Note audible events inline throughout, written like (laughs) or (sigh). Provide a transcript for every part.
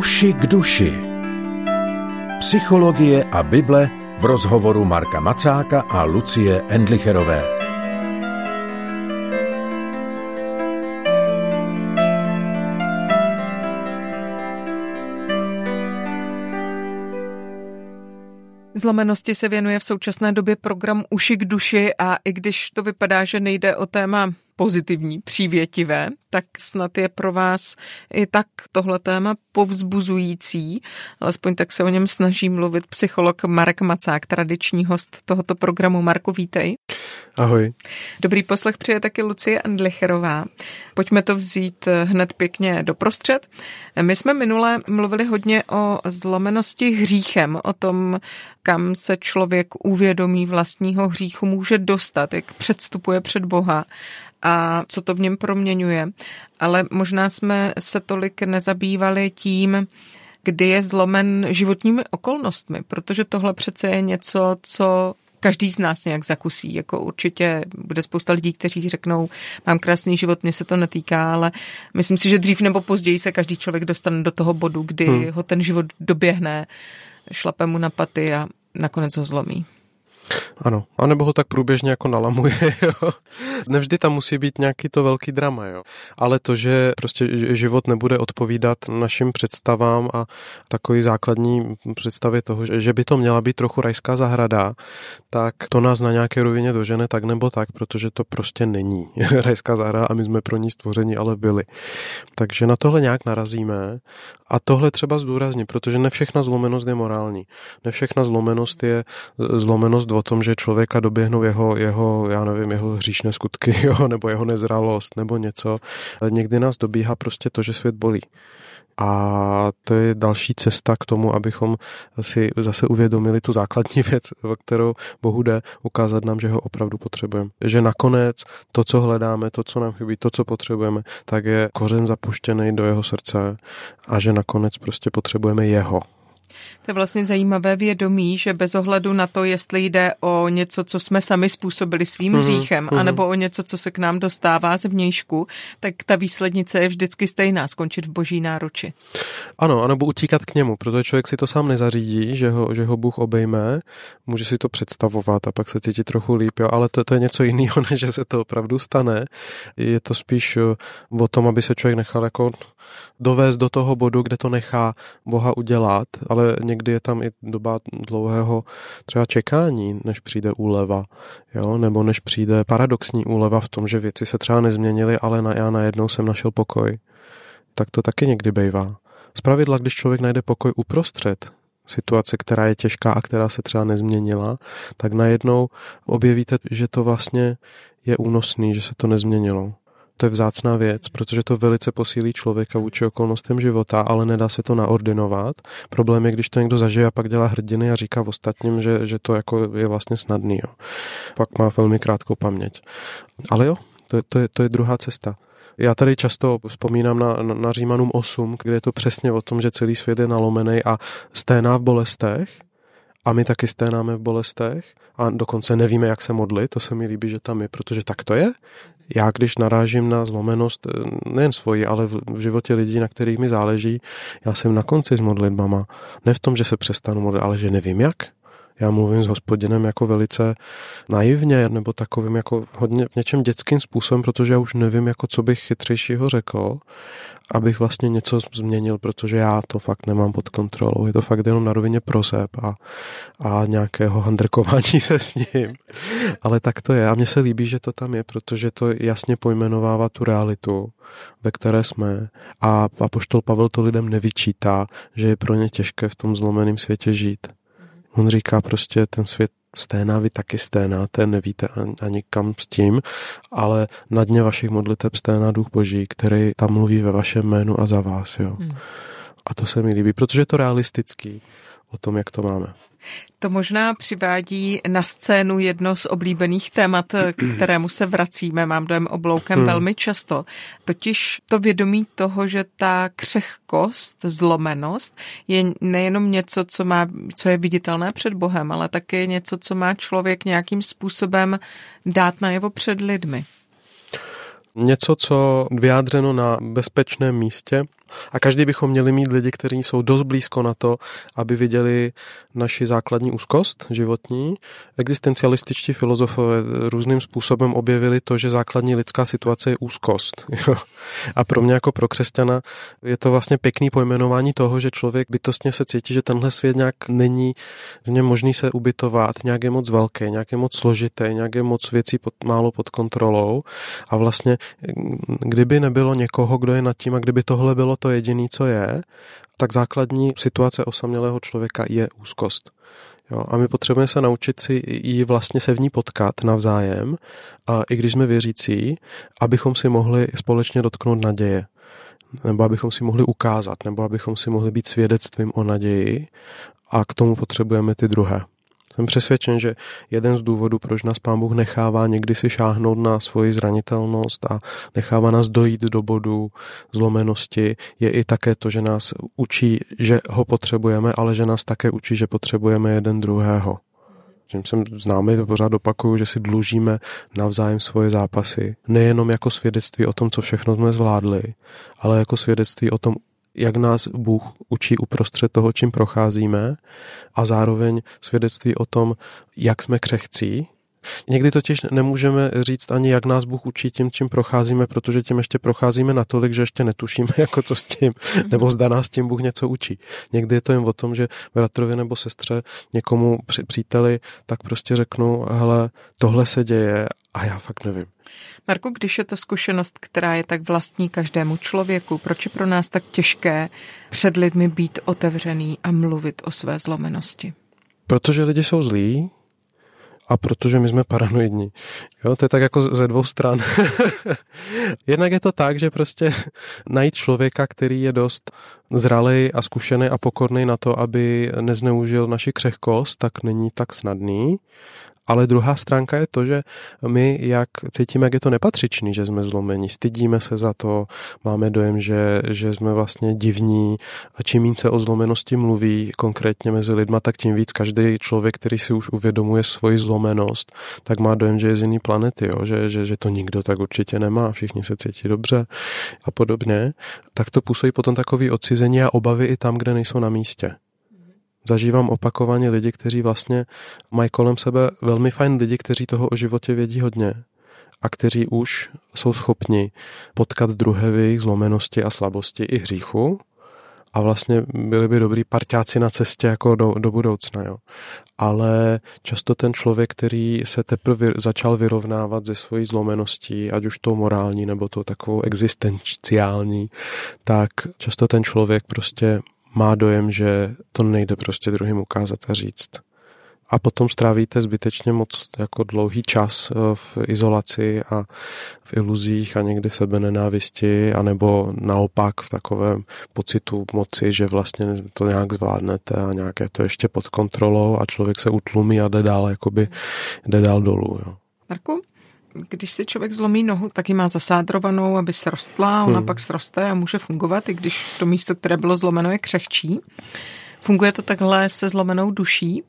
Uši k duši. Psychologie a Bible v rozhovoru Marka Macáka a Lucie Endlicherové. Zlomenosti se věnuje v současné době program Uši k duši a i když to vypadá, že nejde o téma pozitivní, přívětivé, tak snad je pro vás i tak tohle téma povzbuzující. Alespoň tak se o něm snaží mluvit psycholog Marek Macák, tradiční host tohoto programu. Marku, vítej. Ahoj. Dobrý poslech přeje taky Lucie Andlicherová. Pojďme to vzít hned pěkně doprostřed. My jsme minule mluvili hodně o zlomenosti hříchem, o tom, kam se člověk uvědomí vlastního hříchu může dostat, jak předstupuje před Boha a co to v něm proměňuje. Ale možná jsme se tolik nezabývali tím, kdy je zlomen životními okolnostmi, protože tohle přece je něco, co každý z nás nějak zakusí. Jako určitě bude spousta lidí, kteří řeknou, mám krásný život, mě se to netýká, ale myslím si, že dřív nebo později se každý člověk dostane do toho bodu, kdy hmm. ho ten život doběhne, šlape mu na paty a nakonec ho zlomí. Ano, anebo ho tak průběžně jako nalamuje, (laughs) jo. Nevždy tam musí být nějaký to velký drama, jo. Ale to, že prostě život nebude odpovídat našim představám a takový základní představě toho, že by to měla být trochu rajská zahrada, tak to nás na nějaké rovině dožene tak nebo tak, protože to prostě není (laughs) rajská zahrada a my jsme pro ní stvoření ale byli. Takže na tohle nějak narazíme a tohle třeba zdůraznit, protože ne všechna zlomenost je morální. Ne všechna zlomenost je zlomenost o tom, že člověka doběhnou jeho, jeho, já nevím, jeho hříšné skutky, (laughs) jo, nebo jeho nezralost, nebo něco. Někdy nás dobíhá prostě to, že svět bolí. A to je další cesta k tomu, abychom si zase uvědomili tu základní (laughs) věc, o kterou Bohu jde, ukázat nám, že ho opravdu potřebujeme. Že nakonec to, co hledáme, to, co nám chybí, to, co potřebujeme, tak je kořen zapuštěný do jeho srdce a že nakonec prostě potřebujeme jeho. To je vlastně zajímavé vědomí, že bez ohledu na to, jestli jde o něco, co jsme sami způsobili svým mm-hmm. hříchem, mm-hmm. anebo o něco, co se k nám dostává z vnějšku, tak ta výslednice je vždycky stejná, skončit v boží náruči. Ano, anebo utíkat k němu, protože člověk si to sám nezařídí, že ho, že ho Bůh obejme, může si to představovat a pak se cítit trochu líp, jo, ale to, to je něco (laughs) jiného, než že se to opravdu stane. Je to spíš eh, o tom, aby se člověk nechal jako dovést do toho bodu, kde to nechá Boha udělat, ale někdy je tam i doba dlouhého třeba čekání, než přijde úleva, jo? nebo než přijde paradoxní úleva v tom, že věci se třeba nezměnily, ale na, já najednou jsem našel pokoj. Tak to taky někdy bývá. Zpravidla, když člověk najde pokoj uprostřed situace, která je těžká a která se třeba nezměnila, tak najednou objevíte, že to vlastně je únosný, že se to nezměnilo to je vzácná věc, protože to velice posílí člověka vůči okolnostem života, ale nedá se to naordinovat. Problém je, když to někdo zažije a pak dělá hrdiny a říká ostatním, že, že to jako je vlastně snadný. Jo. Pak má velmi krátkou paměť. Ale jo, to, je, to, je, to je druhá cesta. Já tady často vzpomínám na, na, na Římanům 8, kde je to přesně o tom, že celý svět je nalomený a sténá v bolestech, a my taky sténáme v bolestech a dokonce nevíme, jak se modlit, to se mi líbí, že tam je, protože tak to je já, když narážím na zlomenost, eh, nejen svoji, ale v, v životě lidí, na kterých mi záleží, já jsem na konci s modlitbama. Ne v tom, že se přestanu modlit, ale že nevím jak. Já mluvím s hospodinem jako velice naivně, nebo takovým jako hodně v něčem dětským způsobem, protože já už nevím, jako co bych chytřejšího řekl, abych vlastně něco změnil, protože já to fakt nemám pod kontrolou. Je to fakt jenom na rovině prozeb a, a nějakého handrkování se s ním. Ale tak to je. A mně se líbí, že to tam je, protože to jasně pojmenovává tu realitu, ve které jsme. A, a poštol Pavel to lidem nevyčítá, že je pro ně těžké v tom zlomeném světě žít. On říká prostě, ten svět sténá, vy taky sténáte, nevíte ani, ani kam s tím, ale na dně vašich modliteb sténá duch boží, který tam mluví ve vašem jménu a za vás. Jo. Hmm. A to se mi líbí, protože je to realistický o tom, jak to máme. To možná přivádí na scénu jedno z oblíbených témat, k kterému se vracíme, mám dojem obloukem hmm. velmi často. Totiž to vědomí toho, že ta křehkost, zlomenost je nejenom něco, co, má, co je viditelné před Bohem, ale také něco, co má člověk nějakým způsobem dát najevo před lidmi. Něco, co vyjádřeno na bezpečném místě, A každý bychom měli mít lidi, kteří jsou dost blízko na to, aby viděli naši základní úzkost životní. Existencialističtí filozofové různým způsobem objevili to, že základní lidská situace je úzkost. (laughs) A pro mě jako pro křesťana je to vlastně pěkný pojmenování toho, že člověk bytostně se cítí, že tenhle svět nějak není v něm možný se ubytovat, nějak je moc velký, nějak je moc složitý, nějak je moc věcí pod, málo pod kontrolou. A vlastně, kdyby nebylo někoho, kdo je nad tím a kdyby tohle bylo to jediné, co je, tak základní situace osamělého člověka je úzkost. Jo, a my potřebujeme se naučit si ji vlastně se v ní potkat navzájem, a i když jsme věřící, abychom si mohli společně dotknout naděje nebo abychom si mohli ukázat, nebo abychom si mohli být svědectvím o naději a k tomu potřebujeme ty druhé. Jsem přesvědčen, že jeden z důvodů, proč nás Pán Bůh nechává někdy si šáhnout na svoji zranitelnost a nechává nás dojít do bodu zlomenosti, je i také to, že nás učí, že ho potřebujeme, ale že nás také učí, že potřebujeme jeden druhého. Tím jsem známý, to pořád opakuju, že si dlužíme navzájem svoje zápasy. Nejenom jako svědectví o tom, co všechno jsme zvládli, ale jako svědectví o tom, jak nás Bůh učí uprostřed toho, čím procházíme a zároveň svědectví o tom, jak jsme křehcí. Někdy totiž nemůžeme říct ani, jak nás Bůh učí tím, čím procházíme, protože tím ještě procházíme natolik, že ještě netušíme, (laughs) jako co s tím, nebo zda nás tím Bůh něco učí. Někdy je to jen o tom, že bratrovi nebo sestře, někomu příteli, tak prostě řeknu, hele, tohle se děje a já fakt nevím. Marku, když je to zkušenost, která je tak vlastní každému člověku, proč je pro nás tak těžké před lidmi být otevřený a mluvit o své zlomenosti? Protože lidi jsou zlí, a protože my jsme paranoidní. Jo, to je tak jako ze dvou stran. (laughs) Jednak je to tak, že prostě najít člověka, který je dost zralý a zkušený a pokorný na to, aby nezneužil naši křehkost, tak není tak snadný. Ale druhá stránka je to, že my jak cítíme, jak je to nepatřičný, že jsme zlomení, stydíme se za to, máme dojem, že, že jsme vlastně divní a čím víc se o zlomenosti mluví konkrétně mezi lidma, tak tím víc každý člověk, který si už uvědomuje svoji zlomenost, tak má dojem, že je z jiný planety, jo? Že, že, že to nikdo tak určitě nemá, všichni se cítí dobře a podobně, tak to působí potom takový odcizení a obavy i tam, kde nejsou na místě. Zažívám opakovaně lidi, kteří vlastně mají kolem sebe velmi fajn lidi, kteří toho o životě vědí hodně a kteří už jsou schopni potkat druhé v jejich zlomenosti a slabosti i hříchu a vlastně byli by dobrý parťáci na cestě jako do, do budoucna. Jo. Ale často ten člověk, který se teprve začal vyrovnávat ze svojí zlomeností, ať už to morální nebo to takovou existenciální, tak často ten člověk prostě má dojem, že to nejde prostě druhým ukázat a říct. A potom strávíte zbytečně moc jako dlouhý čas eh, v izolaci a v iluzích a někdy v sebe nenávisti, anebo naopak v takovém pocitu moci, že vlastně to nějak zvládnete a nějaké to ještě pod kontrolou a člověk se utlumí a jde dál, jakoby jde dál dolů. Jo. Marku, když si člověk zlomí nohu, tak ji má zasádrovanou, aby se rostla, ona hmm. pak sroste a může fungovat, i když to místo, které bylo zlomeno, je křehčí. Funguje to takhle se zlomenou duší,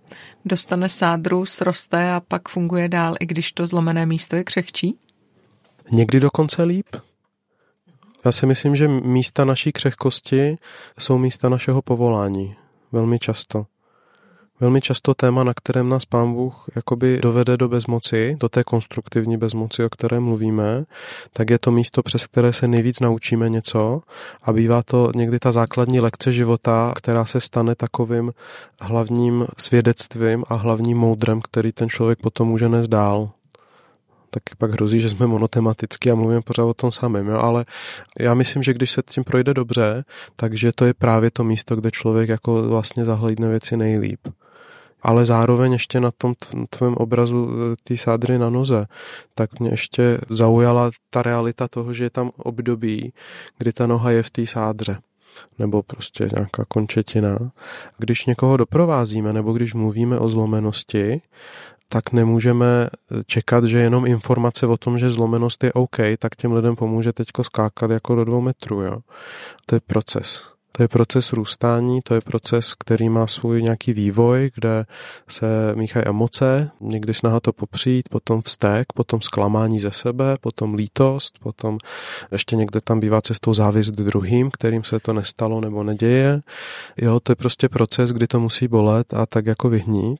dostane sádru, sroste a pak funguje dál, i když to zlomené místo je křehčí? Někdy dokonce líp. Já si myslím, že místa naší křehkosti jsou místa našeho povolání. Velmi často velmi často téma, na kterém nás pán Bůh jakoby dovede do bezmoci, do té konstruktivní bezmoci, o které mluvíme, tak je to místo, přes které se nejvíc naučíme něco a bývá to někdy ta základní lekce života, která se stane takovým hlavním svědectvím a hlavním moudrem, který ten člověk potom může nést dál tak pak hrozí, že jsme monotematický a mluvíme pořád o tom samém. Jo? Ale já myslím, že když se tím projde dobře, takže to je právě to místo, kde člověk jako vlastně zahlídne věci nejlíp ale zároveň ještě na tom tvém obrazu e, té sádry na noze, tak mě ještě zaujala ta realita toho, že je tam období, kdy ta noha je v té sádře nebo prostě nějaká končetina. Když někoho doprovázíme nebo když mluvíme o zlomenosti, tak nemůžeme čekat, že jenom informace o tom, že zlomenost je OK, tak těm lidem pomůže teďko skákat jako do dvou metrů. Jo? To je proces. To je proces růstání, to je proces, který má svůj nějaký vývoj, kde se míchají emoce, někdy snaha to popřít, potom vztek, potom zklamání ze sebe, potom lítost, potom ještě někde tam bývá cestou závist druhým, kterým se to nestalo nebo neděje. Jo, to je prostě proces, kdy to musí bolet a tak jako vyhnít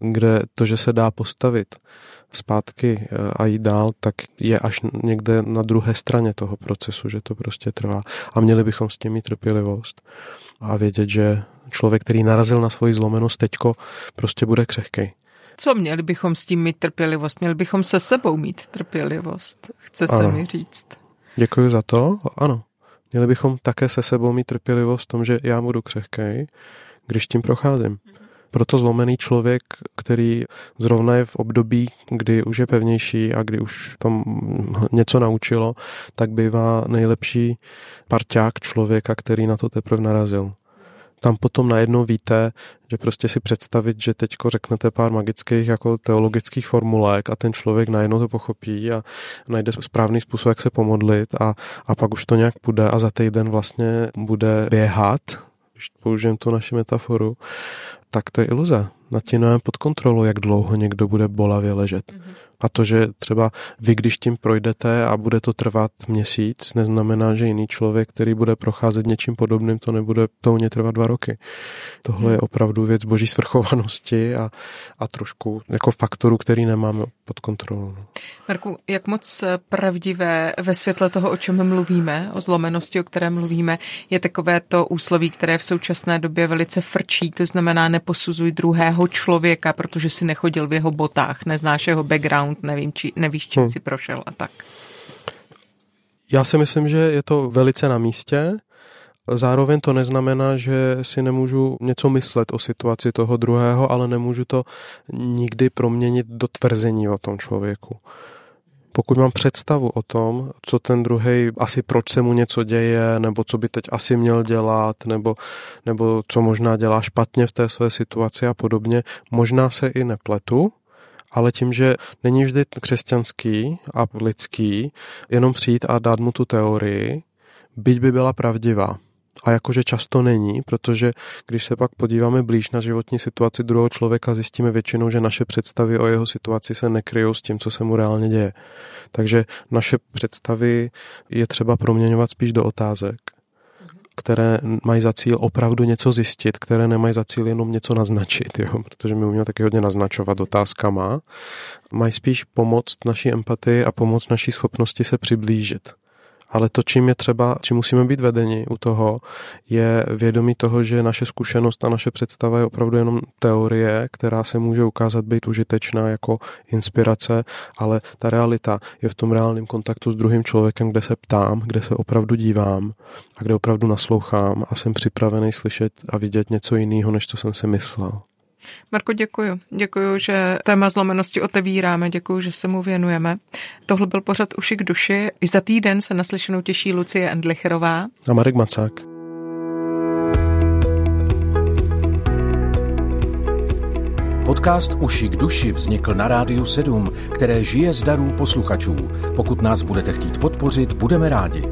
kde to, že se dá postavit zpátky eh, a jít dál, tak je až někde na druhé straně toho procesu, že to prostě trvá. A měli bychom s tím mít trpělivost a vědět, že člověk, který narazil na svoji zlomenost teďko, prostě bude křehkej. Co měli bychom s tím mít trpělivost? Měli bychom se sebou mít trpělivost, chce ano. se mi říct. Děkuji za to, ano. Měli bychom také se sebou mít trpělivost v tom, že já budu křehkej, když tím procházím. Proto zlomený člověk, který zrovna je v období, kdy už je pevnější a kdy už tam něco naučilo, tak bývá nejlepší parťák člověka, který na to teprve narazil. Tam potom najednou víte, že prostě si představit, že teďko řeknete pár magických jako teologických formulek a ten člověk najednou to pochopí a najde správný způsob, jak se pomodlit a, a pak už to nějak půjde a za týden vlastně bude běhat, když použijem tu naši metaforu, tak to je iluze. Nad tím pod kontrolou, jak dlouho někdo bude bolavě ležet. Mm-hmm. A to, že třeba vy, když tím projdete a bude to trvat měsíc, neznamená, že jiný člověk, který bude procházet něčím podobným, to nebude to u ně trvat dva roky. Tohle je opravdu věc boží svrchovanosti a, a trošku jako faktoru, který nemáme pod kontrolou. No. Marku, jak moc pravdivé ve světle toho, o čem mluvíme, o zlomenosti, o které mluvíme, je takové to úsloví, které v současné době velice frčí, to znamená neposuzuj druhého člověka, protože si nechodil v jeho botách, neznáš jeho background, background, nevím, či, nevíš, čím hmm. si prošel a tak. Já si myslím, že je to velice na místě. Zároveň to neznamená, že si nemůžu něco myslet o situaci toho druhého, ale nemůžu to nikdy proměnit do tvrzení o tom člověku. Pokud mám představu o tom, co ten druhý, asi proč se mu něco děje, nebo co by teď asi měl dělat, nebo, nebo co možná dělá špatně v té své situaci a podobně, možná se i nepletu, ale tím, že není vždy křesťanský a lidský, jenom přijít a dát mu tu teorii, byť by byla pravdivá. A jakože často není, protože když se pak podíváme blíž na životní situaci druhého člověka, zjistíme většinou, že naše představy o jeho situaci se nekryjou s tím, co se mu reálně děje. Takže naše představy je třeba proměňovat spíš do otázek které mají za cíl opravdu něco zjistit, které nemají za cíl jenom něco naznačit, jo? protože my umíme taky hodně naznačovat otázkama, mají spíš pomoct naší empatii a pomoct naší schopnosti se přiblížit. Ale to, čím je třeba, čím musíme být vedeni u toho, je vědomí toho, že naše zkušenost a naše představa je opravdu jenom teorie, která se může ukázat být užitečná jako inspirace, ale ta realita je v tom reálném kontaktu s druhým člověkem, kde se ptám, kde se opravdu dívám a kde opravdu naslouchám a jsem připravený slyšet a vidět něco jiného, než co jsem si myslel. Marko, děkuji. Děkuji, že téma zlomenosti otevíráme, děkuji, že se mu věnujeme. Tohle byl pořad Uši k duši. I za týden se naslyšenou těší Lucie Endlicherová. A Marek Macák. Podcast Uši k duši vznikl na Rádiu 7, které žije z darů posluchačů. Pokud nás budete chtít podpořit, budeme rádi.